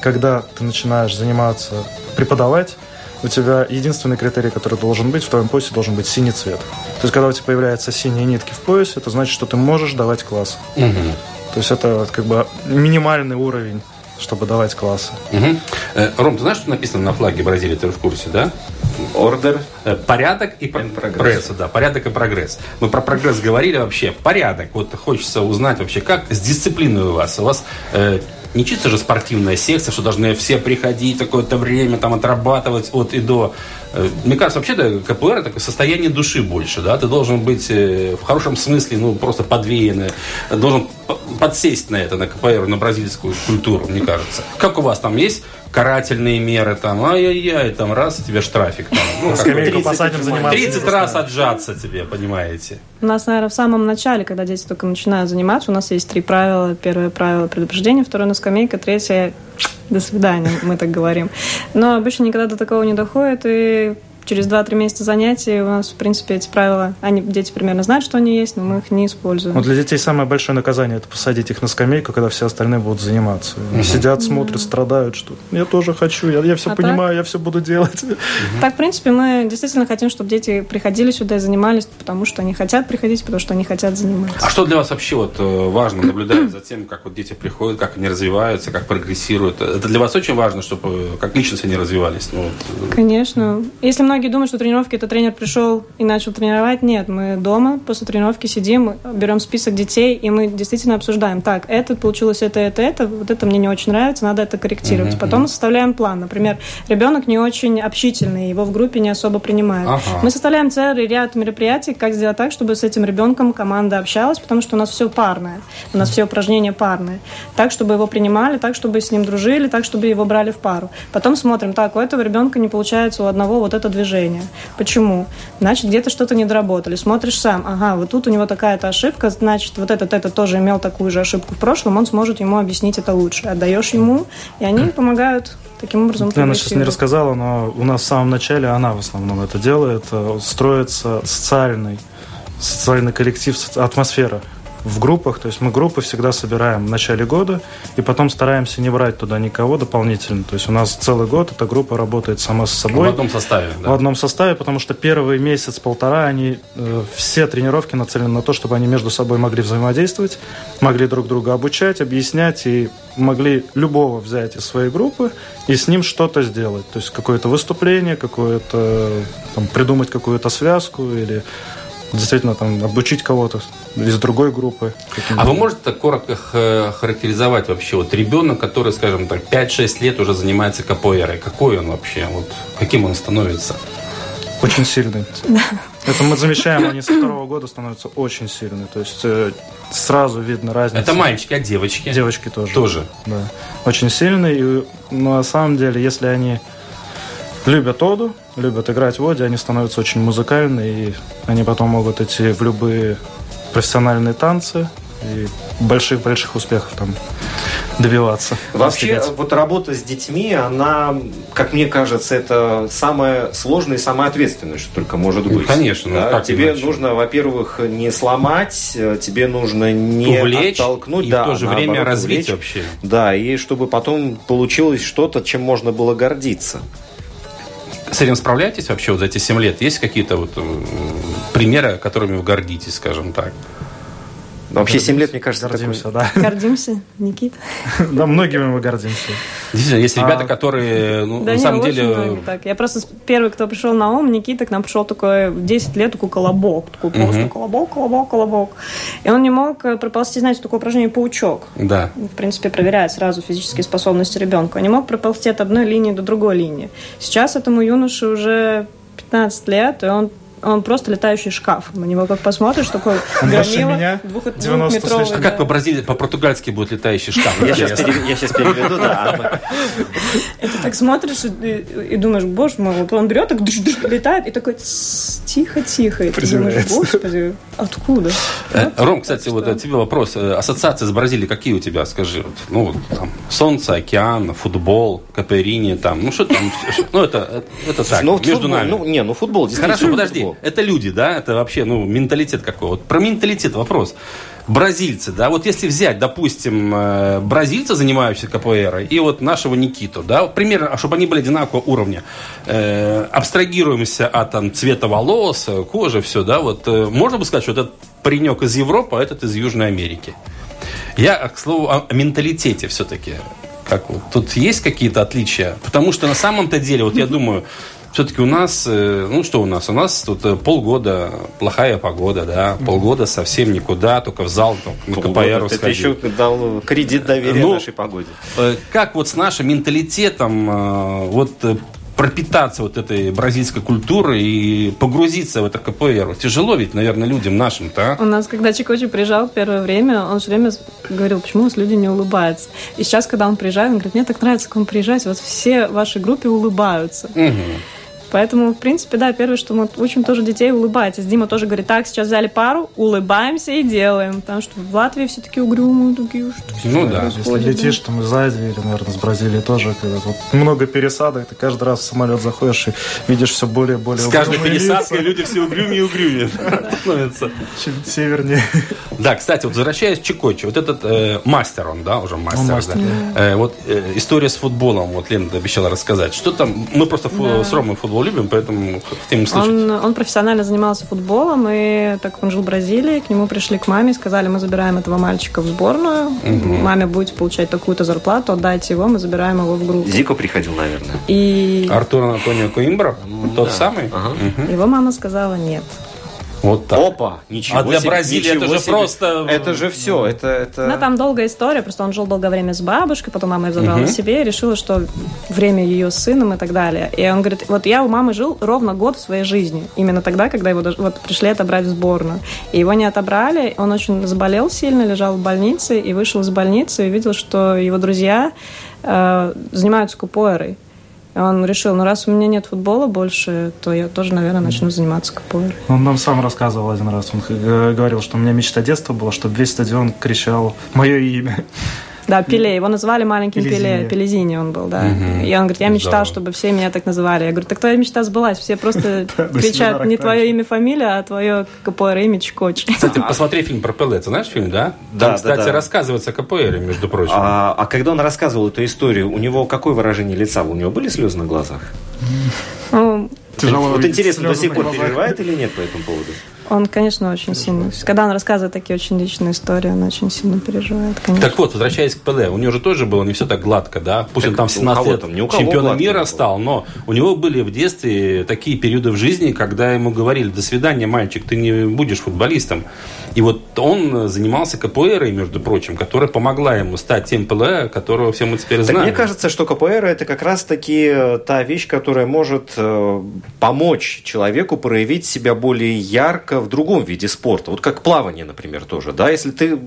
когда ты начинаешь заниматься, преподавать, у тебя единственный критерий, который должен быть, в твоем поясе должен быть синий цвет. То есть, когда у тебя появляются синие нитки в поясе, это значит, что ты можешь давать класс. Мгм. То есть, это как бы минимальный уровень, чтобы давать классы. Мгм. Э, Ром, ты знаешь, что написано на флаге Бразилии? Ты в курсе, да? Ордер. Э, Порядок и про- прогресс. Да, порядок и прогресс. Мы про прогресс говорили вообще. Порядок. Вот хочется узнать вообще, как с дисциплиной у вас. У вас э, не чисто же спортивная секция, что должны все приходить такое-то время, там отрабатывать от и до. Э, Мне кажется, вообще да, КПР такое состояние души больше, да? Ты должен быть э, в хорошем смысле, ну, просто подвеянный, должен п- подсесть на это, на КПР, на бразильскую культуру, мне кажется. Как у вас там есть карательные меры, там, ай-яй-яй, там, раз, и тебе штрафик. Там, ну, как Скамейку 30 посадим заниматься. 30 раз отжаться тебе, понимаете? У нас, наверное, в самом начале, когда дети только начинают заниматься, у нас есть три правила. Первое правило – предупреждение, второе – на скамейка, третье – до свидания, мы так говорим. Но обычно никогда до такого не доходит, и через 2-3 месяца занятий у нас, в принципе, эти правила, они, дети примерно знают, что они есть, но мы их не используем. Вот для детей самое большое наказание это посадить их на скамейку, когда все остальные будут заниматься. Они Сидят, смотрят, страдают, что я тоже хочу, я, я все А понимаю, я все буду делать. Так, в принципе, мы действительно хотим, чтобы дети приходили сюда и занимались, потому что они хотят приходить, потому что они хотят заниматься. А что для вас вообще вот э, важно, наблюдать за тем, как вот дети приходят, как они развиваются, как прогрессируют? Это для вас очень важно, чтобы э, как личность они развивались? Ну, вот, э, Конечно. Если многие думают, что тренировки это тренер пришел и начал тренировать, нет, мы дома после тренировки сидим, берем список детей, и мы действительно обсуждаем, так, это получилось это, это, это, вот это мне не очень нравится, надо это корректировать. Потом мы составляем план. Например, ребенок не очень общительный, его в группе не особо принимают. Ага. Мы составляем целый ряд мероприятий, как сделать так, чтобы с этим ребенком команда общалась, потому что у нас все парное, у нас все упражнения парные. Так, чтобы его принимали, так, чтобы с ним дружили, так, чтобы его брали в пару. Потом смотрим, так, у этого ребенка не получается у одного вот это движение. Почему? Значит, где-то что-то не доработали. Смотришь сам, ага, вот тут у него такая-то ошибка, значит, вот этот, этот тоже имел такую же ошибку в прошлом, он сможет ему объяснить это лучше. Отдаешь ему, и они помогают таким образом Лена сейчас не рассказала, но у нас в самом начале она в основном это делает. э, Строится социальный, социальный коллектив, атмосфера в группах. То есть мы группы всегда собираем в начале года и потом стараемся не брать туда никого дополнительно. То есть у нас целый год эта группа работает сама с в собой. одном составе. да. В одном составе, потому что первый месяц-полтора они э, все тренировки нацелены на то, чтобы они между собой могли взаимодействовать, могли друг друга обучать, объяснять и могли любого взять из своей группы и с ним что-то сделать. То есть какое-то выступление, какое-то там, придумать какую-то связку или действительно там обучить кого-то из другой группы. А вы можете так коротко характеризовать вообще вот ребенок, который, скажем так, 5-6 лет уже занимается капоэрой, какой он вообще, вот каким он становится? Очень сильный. Это мы замечаем, они со второго года становятся очень сильными. То есть э, сразу видно разницу. Это мальчики, а девочки? Девочки тоже. Тоже. Да. Очень сильные. И, ну, на самом деле, если они любят оду, любят играть в оде, они становятся очень музыкальны, и они потом могут идти в любые профессиональные танцы и больших-больших успехов там добиваться. Вообще, достигать. вот работа с детьми, она, как мне кажется, это самое сложное и самое ответственное, что только может Ну, быть. конечно, ну, Да, как тебе иначе? нужно, во-первых, не сломать, тебе нужно не Увлечь оттолкнуть, и да, в то же наоборот, время развить увлечь. вообще. Да, и чтобы потом получилось что-то, чем можно было гордиться. С этим справляетесь вообще вот за эти 7 лет? Есть какие-то вот примеры, которыми вы гордитесь, скажем так? Вообще 7 лет, мне кажется, Гордимся, да. Гордимся, Никит. Да, многими мы гордимся. Действительно, есть ребята, А, которые, ну, на самом деле... так. Я просто первый, кто пришел на ум, Никита, к нам пришел такой 10 лет, такой колобок. Такой просто колобок, колобок, колобок. И он не мог э, проползти, знаете, такое упражнение паучок. Да. в принципе, проверяет сразу физические способности ребенка. Он не мог проползти от одной линии до другой линии. Сейчас этому юноше уже 15 лет, и он он просто летающий шкаф. На него как посмотришь, такой громила, меня, двух- 90 с двухметровый. А как по-бразили- по-португальски будет летающий шкаф? Я сейчас, переведу, да. Ты так смотришь и, думаешь, боже мой, вот он берет, так летает, и такой «Тс, тихо-тихо. И ты думаешь, господи, откуда? Э, Ром, кстати, вот э, тебе вопрос. Э, Ассоциации с Бразилией какие у тебя, скажи? Ну, вот там, солнце, океан, футбол, каперини, там, ну, что там? Ну, это, это так, Ну, вот между нами. Ну, не, ну футбол действительно. Хорошо, подожди. Это люди, да? Это вообще, ну, менталитет какой? Вот про менталитет вопрос. Бразильцы, да, вот если взять, допустим, э, бразильца, занимающегося КПР, и вот нашего Никиту, да, вот примерно, чтобы они были одинакового уровня, э, абстрагируемся от там, цвета волос, э, кожи, все, да, вот э, можно бы сказать, что этот паренек из Европы, а этот из Южной Америки. Я, к слову, о менталитете все-таки. Как вот, тут есть какие-то отличия? Потому что на самом-то деле, вот я думаю, все-таки у нас, э, ну что у нас? У нас тут э, полгода плохая погода, да, полгода совсем никуда, только в зал, там, на КПР Ты еще дал кредит доверия Ну, нашей погоде. Э, Как вот с нашим менталитетом вот пропитаться вот этой бразильской культурой и погрузиться в это КПР? Тяжело ведь, наверное, людям нашим-то, а? У нас, когда Чикочи приезжал первое время, он все время говорил, почему у нас люди не улыбаются. И сейчас, когда он приезжает, он говорит, мне так нравится, как он приезжает, вот все в вашей группе улыбаются. Поэтому, в принципе, да, первое, что мы учим тоже детей улыбаться. Дима тоже говорит, так, сейчас взяли пару, улыбаемся и делаем. Потому что в Латвии все такие угрюмые, такие, что Ну да. Если летишь там из Азии или, наверное, с Бразилии тоже, когда вот много пересадок, ты каждый раз в самолет заходишь и видишь все более и более С каждой пересадкой лица, люди все угрюмее и угрюмее становятся. чем севернее. Да, кстати, вот возвращаясь к Чикочи, вот этот э, мастер он, да, уже мастер, Он да. мастер, Э, вот э, история с футболом, вот Лена обещала рассказать. Что там, мы просто фу- с Ромой футбол любим, поэтому хотим услышать. Он, он профессионально занимался футболом, и так как он жил в Бразилии, к нему пришли к маме и сказали, мы забираем этого мальчика в сборную, маме будете получать такую-то зарплату, отдайте его, мы забираем его в группу. Зико приходил, наверное. И Артур Антонио Коимбра, тот самый? Ага. Мгм. его мама сказала нет. Вот так. Опа! Ничего А для себе, Бразилии это же себе. просто- Это же все. Это, это... Ну, там долгая история, просто он жил долгое время с бабушкой, потом мама его забрала себе и решила, что время ее с сыном и так далее. И он говорит, вот я у мамы жил ровно год в своей жизни, именно тогда, когда его вот пришли отобрать в сборную. И его не отобрали, он очень заболел сильно, лежал в больнице, и вышел из больницы и видел, что его друзья э, занимаются купоэрой. Он решил, ну раз у меня нет футбола больше, то я тоже, наверное, начну заниматься купоэрой. Он нам сам рассказывал один раз. Он э, говорил, что у меня мечта детства была, чтобы весь стадион кричал мое имя. Да, Пеле. Его называли маленьким Пеле. Пелезини. Он был, да. И он говорит, я мечтал, Здорово. чтобы все меня так называли. Я говорю, так твоя мечта сбылась. Все просто кричат не твое имя, фамилия, а твое КПР имя Чикоч. Кстати, посмотри фильм про Пеле. Ты знаешь фильм, да? Да, кстати, рассказывается о КПР, между прочим. А, а когда он рассказывал эту историю, у него какое выражение лица? У него были слезы на глазах? Ну, Тяжело вот интересно, до сих пор переживает или нет по этому поводу? Он, конечно, очень сильно. Когда он рассказывает такие очень личные истории, он очень сильно переживает, конечно. Так вот, возвращаясь к Пеле, у него же тоже было не все так гладко, да? Пусть Так он там в у 17 кого лет там? Чемпионом мира стал, но у него были в детстве такие периоды в жизни, когда ему говорили, до свидания, мальчик, ты не будешь футболистом. И вот он занимался КПР, между прочим, которая помогла ему стать тем Пеле, которого все мы теперь Так знаем. мне кажется, что КПР это как раз-таки э, та вещь, которая может э, помочь человеку проявить себя более ярко в другом виде спорта. Вот как плавание, например, тоже. Да? Если ты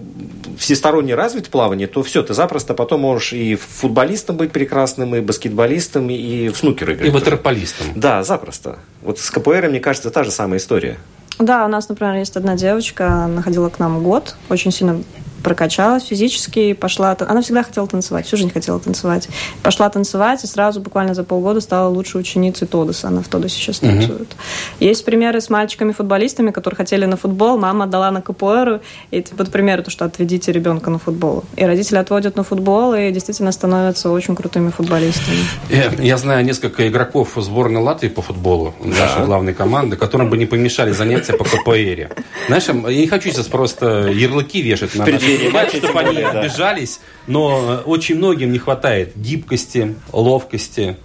всесторонне развит в плавании, то все, ты запросто потом можешь и футболистом быть прекрасным, и баскетболистом, и в снукер играть. И ватерполистом. Да, запросто. Вот с КПР, мне кажется, та же самая история. Да, у нас, например, есть одна девочка, она ходила к нам год, очень сильно прокачалась физически, пошла... Она всегда хотела танцевать, всю жизнь хотела танцевать. Пошла танцевать, и сразу буквально за полгода стала лучшей ученицей Тодоса. Она в Тодосе сейчас танцует. Есть примеры с мальчиками-футболистами, которые хотели на футбол, мама отдала на КПР. И вот примеры, то, что отведите ребенка на футбол. И родители отводят на футбол и действительно становятся очень крутыми футболистами. Я, я знаю несколько игроков сборной Латвии по футболу, нашей главной команды, которым бы не помешали занятия по КПР. Знаешь, я не хочу сейчас просто ярлыки вешать на наших ребят, матча, чтобы они обижались, но э, очень многим не хватает гибкости, ловкости,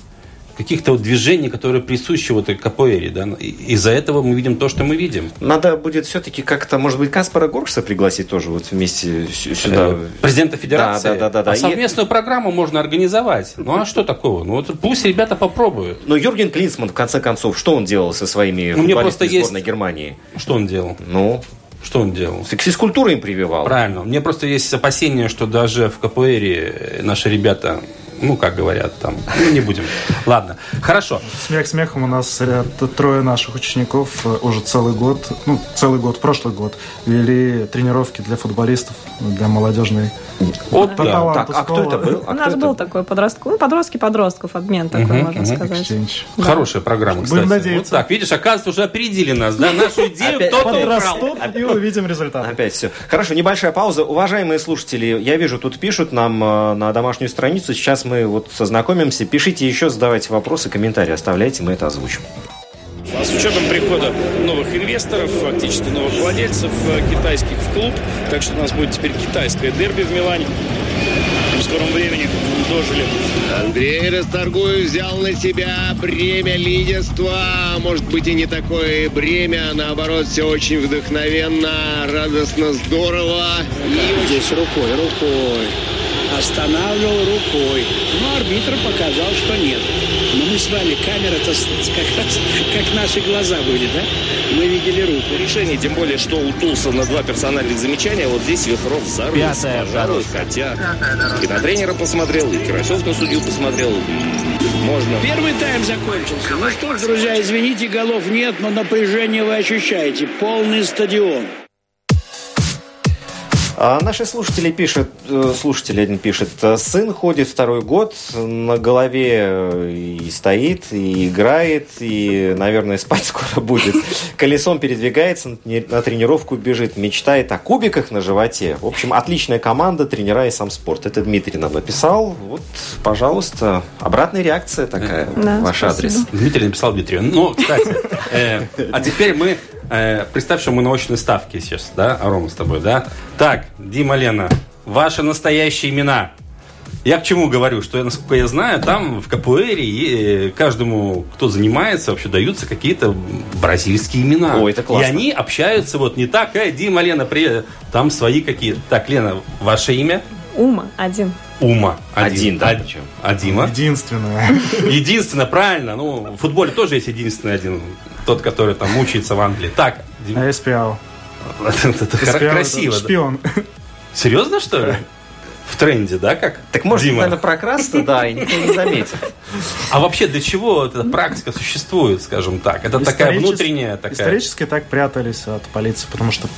каких-то вот движений, которые присущи вот и КПР. Да? И- Из-за этого мы видим то, что мы видим. Надо будет все-таки как-то, может быть, Каспара Горкса пригласить тоже вот вместе с- сюда. Э, Президента Федерации. Да, да, да, да, да. А И- совместную программу можно организовать. Ну а что такого? Ну вот пусть ребята попробуют. Но Юрген Клинсман, в конце концов, что он делал со своими Ну, футболистами просто есть- сборной Германии? Что он делал? Ну, Что он делал? физкультуру им прививал. Правильно. Мне просто есть опасения, что даже в КПР наши ребята, ну, как говорят там, ну, не будем. Ладно. Хорошо. Смех смехом у нас ряд- трое наших учеников э, уже целый год, ну, целый год, прошлый год, вели тренировки для футболистов, для молодежной. Вот да. таланту Так, а кто это был? У А нас кто был это? такой подростковый, ну, подростки подростков, обмен такой, можно сказать. Exchange. Хорошая программа, кстати. Будем надеяться. Вот так, видишь, оказывается, уже опередили нас, да? Нашу идею кто-то украл. Подрастут и увидим результат. Опять все. Хорошо, небольшая пауза. Уважаемые слушатели, я вижу, тут пишут нам э, на домашнюю страницу. Сейчас мы вот сознакомимся. Пишите еще, задавайте вопросы, комментарии оставляйте, мы это озвучим. А с учетом прихода новых инвесторов, фактически новых владельцев э, китайских в клуб, так что у нас будет теперь китайское дерби в Милане. В скором времени дожили. Андрей Расторгуев взял на себя бремя лидерства. Может быть и не такое бремя, а наоборот все очень вдохновенно, радостно, здорово. И Здесь рукой, рукой. Останавливал рукой. Но арбитр показал, что нет. Но мы с вами, камера-то как раз как наши глаза были, да? Мы видели руку. Решение, тем более, что у Тулса на два персональных замечания, вот здесь Вихров зарылся, Пятая пожалуй, хотя и на тренера посмотрел, и Карасев на судью посмотрел. Можно. Первый тайм закончился. Ну что ж, друзья, извините, голов нет, но напряжение вы ощущаете. Полный стадион. А наши слушатели пишут, э, слушатель один пишет, э, сын ходит второй год, на голове э, и стоит, и играет, и, наверное, спать скоро будет. Колесом передвигается, на трени- на тренировку бежит, мечтает о кубиках на животе. В общем, отличная команда, тренера и сам спорт. Это Дмитрий нам написал. Вот, пожалуйста, обратная реакция такая, Да, ваш спасибо. адрес. Дмитрий написал Дмитрию. Ну, кстати, а теперь мы... э, представь, что мы на очной ставке сейчас, да, Рома, с тобой, да? Так, Дима, Лена, ваши настоящие имена. Я к чему говорю, что, насколько я знаю, там в КПР э, каждому, кто занимается, вообще даются какие-то бразильские имена. Ой, это классно. И они общаются вот не так, э, Дима, Лена, привет. Там свои какие-то. Так, Лена, ваше имя? Ума один. Ума. Один, да, А, причем. а Дима? Единственное. Единственное, правильно. Ну, в футболе тоже есть единственный один. Тот, который там мучается в Англии. Так, А это кра- SPA красиво. Шпион. Серьезно, что ли? В тренде, да, как? Так может, Дима. наверное, прокрасться, да, и никто не заметит. А вообще для чего эта практика существует, скажем так? Это такая внутренняя такая... Исторически так прятались от полиции, потому что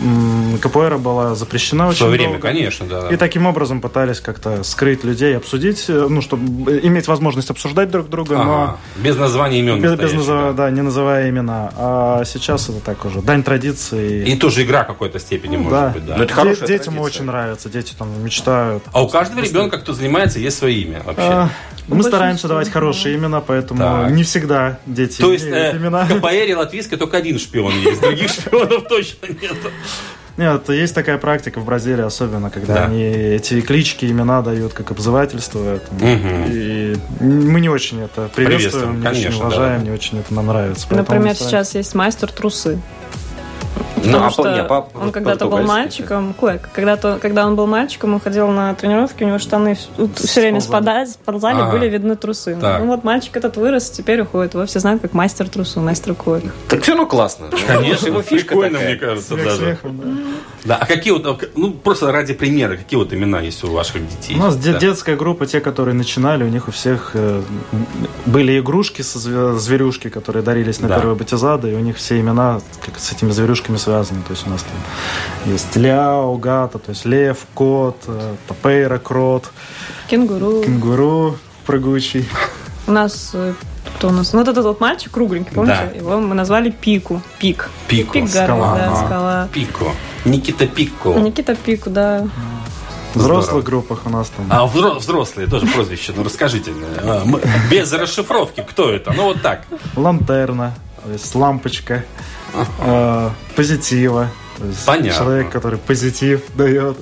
КПР была запрещена В очень свое время, конечно, да. И таким образом пытались как-то скрыть людей, обсудить, э, ну, чтобы иметь возможность обсуждать друг друга, но Без названия имен. без, без да. не называя имена. А сейчас это так уже, дань традиции. И тоже игра какой-то степени, может да. быть, да. Ну, это хорошая детям очень нравится, дети там мечтают. А у каждого ребенка, кто занимается, есть свое имя вообще. А, мы Большинство, стараемся давать хорошие имена, поэтому Так. не всегда дети То есть имеют э, имена. в КПР латвийской только один шпион есть, других шпионов точно нет. Нет, есть такая практика в Бразилии, особенно, когда Да. они эти клички, имена дают как обзывательство. Мгм. И мы не очень это Приветствуем, приветствуем, не очень конечно, уважаем, да. не очень это нам нравится. Например, сейчас есть мастер трусы. Ну, Потому а что по- не, по- он когда-то был мальчиком, кое, когда-то, когда он был мальчиком, он ходил на тренировки, у него штаны все время спадали, сползали, Ага. были видны трусы. Так. Ну вот мальчик этот вырос, теперь уходит. Его все знают как мастер трусу, мастер кое. Так все равно классно. Конечно, его фишка прикольно, такая. мне кажется, даже. да. А какие вот, ну, просто ради примера, какие вот имена есть у ваших детей? У нас Да. детская группа, те, которые начинали, у них у всех э, были игрушки со зве- зверюшки, которые дарились на Да. первые батизады, и у них все имена как с этими зверюшками связаны. То есть у нас там есть ляо, гата, то есть лев, кот, э, топейра, крот, Кенгуру. кенгуру прыгучий. У нас э, кто у нас? Ну, вот этот вот мальчик кругленький, помните? Да. Его мы назвали Пику. Пик. Пику, Пик горы, скала. да, скала. Пико. Никита Пико. Никита Пику, да. В Здорово. взрослых группах у нас там А взро- взрослые тоже прозвище, ну расскажите. мы- Без расшифровки, кто это? Ну вот так. лантерна, то есть лампочка, э, позитива. Понятно. Человек, который позитив дает.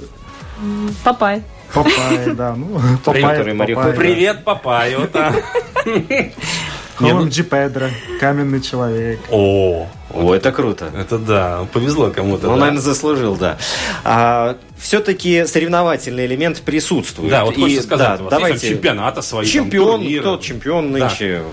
Папай. Папай, да. Ну, папай, папай, да. Привет, папаю. да. Холмджи Педро, каменный человек. О, О, это круто. это да, повезло кому-то. Он, да. наверное, заслужил, да. А, все-таки соревновательный элемент присутствует. Да, вот И, хочется сказать, да, у вас есть там давайте. чемпионаты свои, там, Чемпион, турниры. кто чемпион Да.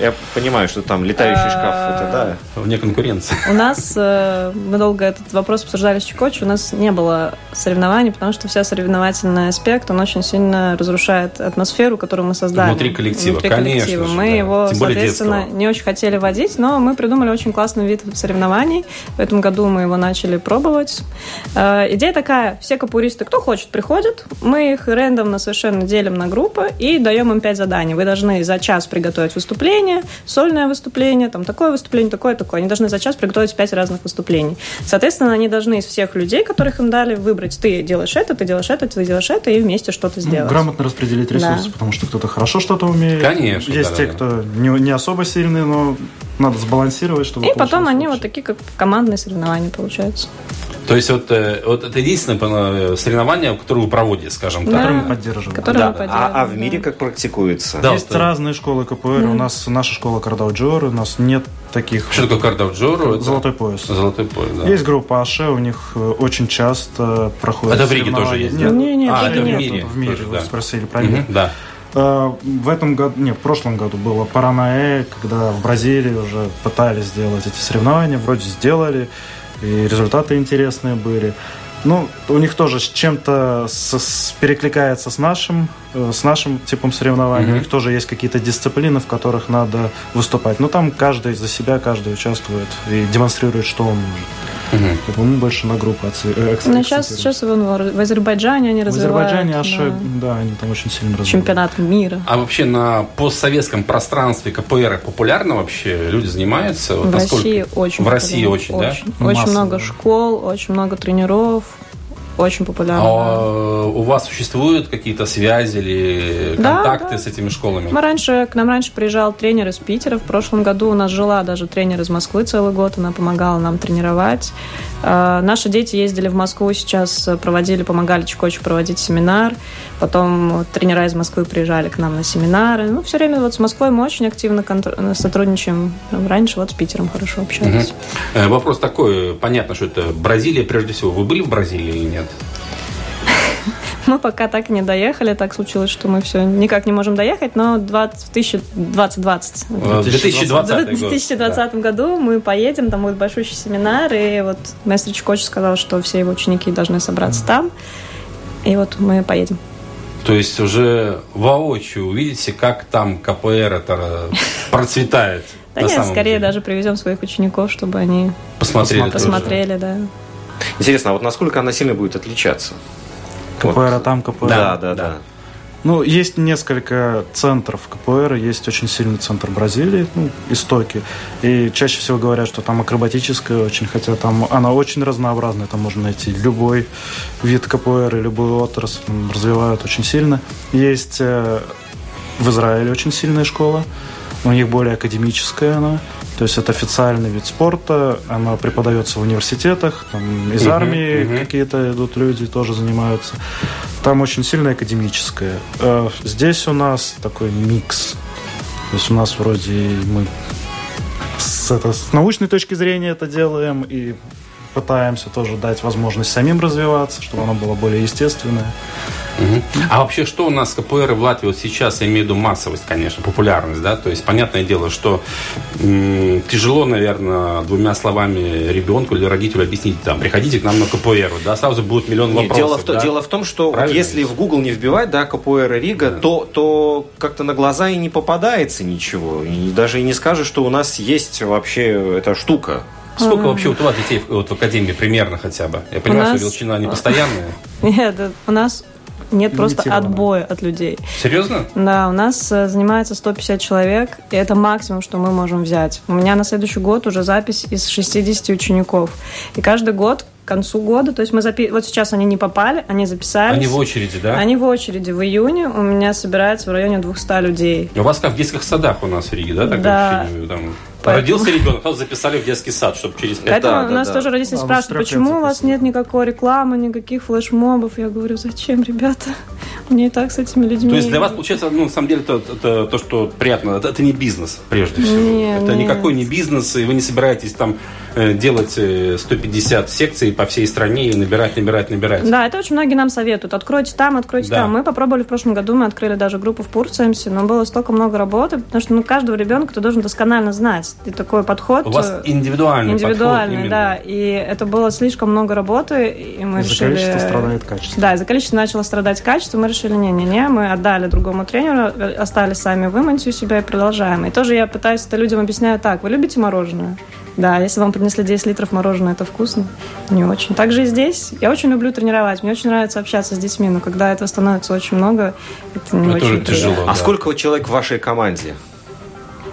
Я понимаю, что там летающий шкаф, это да. Вне конкуренции. У нас, э, мы долго этот вопрос обсуждали с Чикочи, у нас не было соревнований, потому что вся соревновательный аспект, он очень сильно разрушает атмосферу, которую мы создали. Внутри коллектива, Внутри конечно коллектива. же, Мы да. его, Тем более соответственно, детского. не очень хотели вводить, но мы придумали очень классный вид соревнований. В этом году мы его начали пробовать. Э, Идея такая, все капуристы, кто хочет, приходят, мы их рандомно совершенно делим на группы и даем им пять заданий. Вы должны за час приготовить выступление, сольное выступление, там такое выступление, такое, такое. Они должны за час приготовить пять разных выступлений. Соответственно, они должны из всех людей, которых им дали, выбрать, ты делаешь это, ты делаешь это, ты делаешь это, и вместе что-то Ну, сделать. грамотно распределить ресурсы, Да. потому что кто-то хорошо что-то умеет. Конечно, Есть да, те, да, кто не, не особо сильный, но надо сбалансировать, чтобы И потом они вот лучше. такие, как командные соревнования получаются. То есть вот, э, вот это единственное соревнование, которое вы проводите, скажем так. Которые Да. мы поддерживаем. Которые Да, мы поддерживаем, а, а в да. мире как практикуется? Да, Есть вот, э, разные школы КПР. У нас наша школа Кардауджор, у нас нет таких. Что такое кардауджору? Это- Золотой пояс. Золотой пояс, да. Есть группа Аше, у них э, очень часто проходят Это в Риге тоже есть, Нет, да? Не, не, а, это в нет. мире. в мире, тоже, вы да. спросили про мир. Да. В этом году, не, в прошлом году было Паранаэ, когда в Бразилии уже пытались сделать эти соревнования, вроде сделали, и результаты интересные были. Ну, у них тоже с чем-то с- с- перекликается с нашим, э, с нашим типом соревнований. Мгм. У них тоже есть какие-то дисциплины, в которых надо выступать. Но там каждый за себя, каждый участвует и демонстрирует, что он может. Бы Мы больше на группу отцы- э, акцентируем. Ну, сейчас, сейчас вон, в Азербайджане они В развивают. Азербайджане Аше, да, да, они там очень сильно развивают. Чемпионат мира. А вообще на постсоветском пространстве КПР популярно вообще? Люди занимаются? Вот В насколько? России очень В России популярно. очень, да? Очень, очень много да. школ, очень много тренеров. Очень популярно. А у вас существуют какие-то связи или Да, контакты да. с этими школами? Мы раньше, к нам раньше приезжал тренер из Питера. В прошлом году у нас жила даже тренер из Москвы целый год. Она помогала нам тренировать. А, Наши дети ездили в Москву сейчас, проводили, помогали Чукочу проводить семинар. Потом тренера из Москвы приезжали к нам на семинары. Ну, все время вот с Москвой мы очень активно сотрудничаем. Раньше вот с Питером хорошо общались. Э, Вопрос такой, понятно, что это Бразилия прежде всего. Вы были в Бразилии или нет? Мы пока так и не доехали. Так случилось, что мы все никак не можем доехать, но 20, в 2020 Э, 2020 В 2020 году мы поедем, там будет большущий семинар, и вот мастер Чикочи сказал, что все его ученики должны собраться там, и вот мы поедем. То есть уже воочию увидите, как там КПР это процветает. Да нет, скорее деле. даже привезем своих учеников, чтобы они посмотрели. тоже. посмотрели, да. Интересно, а вот насколько она сильно будет отличаться? КПР там, КПР. Да, да, да. Ну, есть несколько центров КПР, есть очень сильный центр Бразилии, ну, истоки. И чаще всего говорят, что там акробатическая очень, хотя там она очень разнообразная, там можно найти любой вид КПР и любую отрасль, там развивают очень сильно. Есть э, в Израиле очень сильная школа, у них более академическая она, то есть это официальный вид спорта, она преподается в университетах, там из Мгм, армии мгм. какие-то идут люди, тоже занимаются. Там очень сильно академическое. Э, Здесь у нас такой микс. То есть у нас вроде мы с, это, с научной точки зрения это делаем и пытаемся тоже дать возможность самим развиваться, чтобы оно было более естественное. Мгм. А вообще, что у нас КПР в Латвии вот сейчас, я имею в виду массовость, конечно, популярность, да, то есть понятное дело, что м, тяжело, наверное, двумя словами ребенку или родителю объяснить, там, приходите к нам на КПР, да, сразу будет миллион Нет, вопросов. дело, в, то- да? дело в том, что Правильно если в Google не вбивать, да, КПР Рига, то, то как-то на глаза и не попадается ничего. И даже и не скажешь, что у нас есть вообще эта штука. Сколько вообще вот у вас детей вот в академии примерно хотя бы? Я понимаю, нас- что величина не постоянная. Нет, у нас нет просто Лимитировано. отбоя от людей. Серьезно? Да, у нас э, занимается 150 человек, и это максимум, что мы можем взять. У меня на следующий год уже запись из 60 учеников. И каждый год, к концу года, то есть мы запи... вот сейчас они не попали, они записались. Они в очереди, да? Они в очереди. В июне у меня собирается в районе 200 людей. У вас как в детских садах у нас в Риге, да? Так Да. там, Поэтому- Родился ребенок, сразу записали в детский сад, чтобы через пять Поэтому да, у нас да. тоже родители А, спрашивают, почему у вас нет никакой рекламы, никаких флешмобов. Я говорю, зачем, ребята? Мне и так с этими людьми. То есть для вас, получается, ну, на самом деле, это, это то, что приятно, это, это не бизнес, прежде всего. Не, это нет. никакой не бизнес, и вы не собираетесь там делать э, 150 секций по всей стране и набирать, набирать, набирать. Да, это очень многие нам советуют. Откройте там, откройте Да. там. Мы попробовали в прошлом году, мы открыли даже группу в Пурцемсе, но было столько много работы, потому что ну, каждого ребенка ты должен досконально знать. И такой подход... У вас э, индивидуальный, индивидуальный, подход именно. да. И это было слишком много работы, и мы Из-за решили... количества страдает качество. Да, из-за количества начало страдать качество, мы решили, не-не-не, мы отдали другому тренеру, э, остались сами в Иманте у себя и продолжаем. И тоже я пытаюсь это людям объясняю так, вы любите мороженое? Да, если вам принесли 10 литров мороженого, это вкусно? Не очень. Также и здесь. Я очень люблю тренировать, мне очень нравится общаться с детьми, но когда этого становится очень много, это не Это очень тоже приятно. тяжело. А да. сколько человек в вашей команде?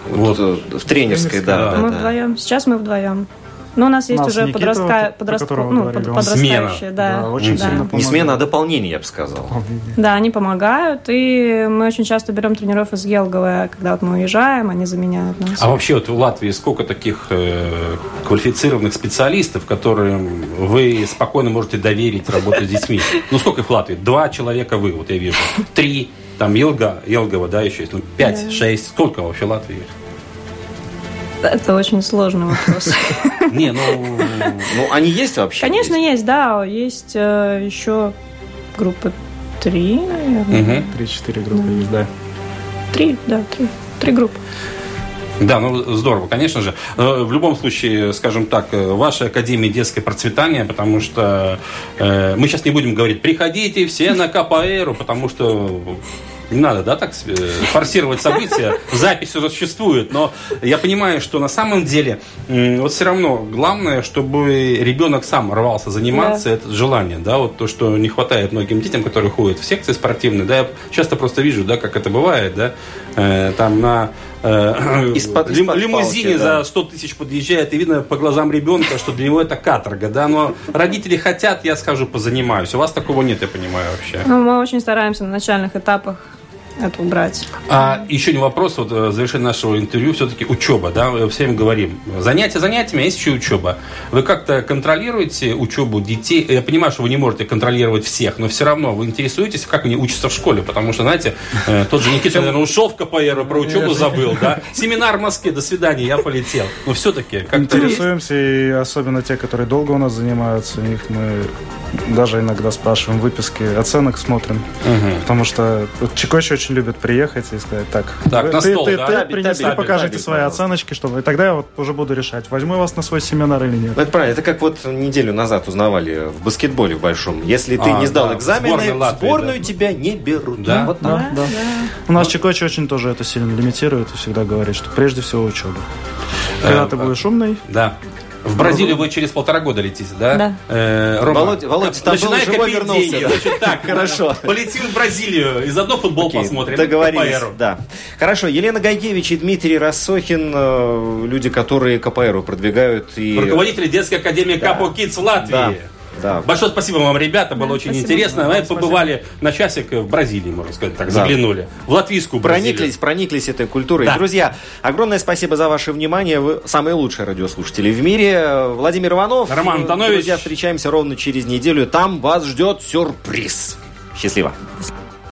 Вот. Вот э, в тренерской, да, да, мы да. вдвоем. Сейчас мы вдвоем. Но у нас есть нас уже Никита, подростка... которого ну, под- подрастающие, да. Да, очень да. сильно Не смена, а дополнение, я бы сказал. Да, они помогают, и мы очень часто берем тренеров из Елговой, когда вот мы уезжаем, они заменяют нас. А вообще вот в Латвии сколько таких э, квалифицированных специалистов, которым вы спокойно можете доверить работать с детьми? Ну сколько их в Латвии? Два человека вы, вот я вижу. Три, там Елга, Елгова, да, еще есть. Ну, пять, шесть. Сколько вообще в Латвии? Это очень сложный вопрос. Не, ну... Ну, они есть вообще? Конечно, есть, да, есть э, еще группа три, наверное. мгм. Три-четыре группы есть, да. Три, да, три. Три группы. Да, ну здорово, конечно же. В любом случае, скажем так, э, ваша Академия детское процветание, потому что э, мы сейчас не будем говорить, приходите все на КПРу, потому что не надо, да, так э, форсировать события. Запись уже существует, но я понимаю, что на самом деле вот все равно главное, чтобы ребенок сам рвался заниматься, это желание, да, вот то, что не хватает многим детям, которые ходят в секции спортивные, да, я часто просто вижу, да, как это бывает, да, э, там на э, Из-под- лим- из-под лимузине палки, да. за 100 тысяч подъезжает, и видно по глазам ребенка, что для него это каторга, да, но родители хотят, я схожу позанимаюсь. У вас такого нет, я понимаю, вообще. Ну, мы очень стараемся на начальных этапах это убрать. А еще не вопрос, вот э, в завершении нашего интервью, все-таки учеба, да, мы все время говорим, занятия занятиями, а есть еще учеба. Вы как-то контролируете учебу детей? Я понимаю, что вы не можете контролировать всех, но все равно вы интересуетесь, как они учатся в школе, потому что, знаете, э, тот же Никита, наверное, ушел в КПР, про учебу забыл, да, семинар в Москве, до свидания, я полетел. Но все-таки, как-то? Интересуемся, и особенно те, которые долго у нас занимаются, их мы даже иногда спрашиваем выписки оценок, смотрим. Потому что Чикочи очень любят приехать и сказать, так, Так, вы- на ты, стол, ты- да? ты Табель, принесли, табель, покажите табель, свои пожалуйста. оценочки, чтобы и тогда я вот уже буду решать, возьму я вас на свой семинар или нет. Ну, это правильно. Это как вот неделю назад узнавали в баскетболе в большом. Если ты А, не сдал да, экзамены, сборной в Латвии, сборную да. тебя не берут. Да? Вот так. Да, да. У нас Чикочи очень тоже это сильно лимитирует и всегда говорит, что прежде всего учеба. Когда Э, ты будешь умный, Да. В Бразилию вы через полтора года летите, да? Да. Э, Рома, Володя- Володя, там был, начинай живой копить вернулся, деньги. да. Значит, так, Хорошо. Полетим в Бразилию и заодно футбол Окей, посмотрим. Договорились, да. Хорошо, Елена Гайкевич и Дмитрий Рассохин, э, люди, которые КПРу продвигают и... Руководители детской академии Капо Кидс в Латвии. Да, да. Большое спасибо вам, ребята, было очень спасибо. интересно. Мы побывали на часик в Бразилии, можно сказать, так, Да. заглянули. В латвийскую Бразилию. Прониклись, прониклись этой культурой. Да. Друзья, огромное спасибо за ваше внимание. Вы самые лучшие радиослушатели в мире. Владимир Иванов. Роман Антонович. Друзья, встречаемся ровно через неделю. Там вас ждет сюрприз. Счастливо.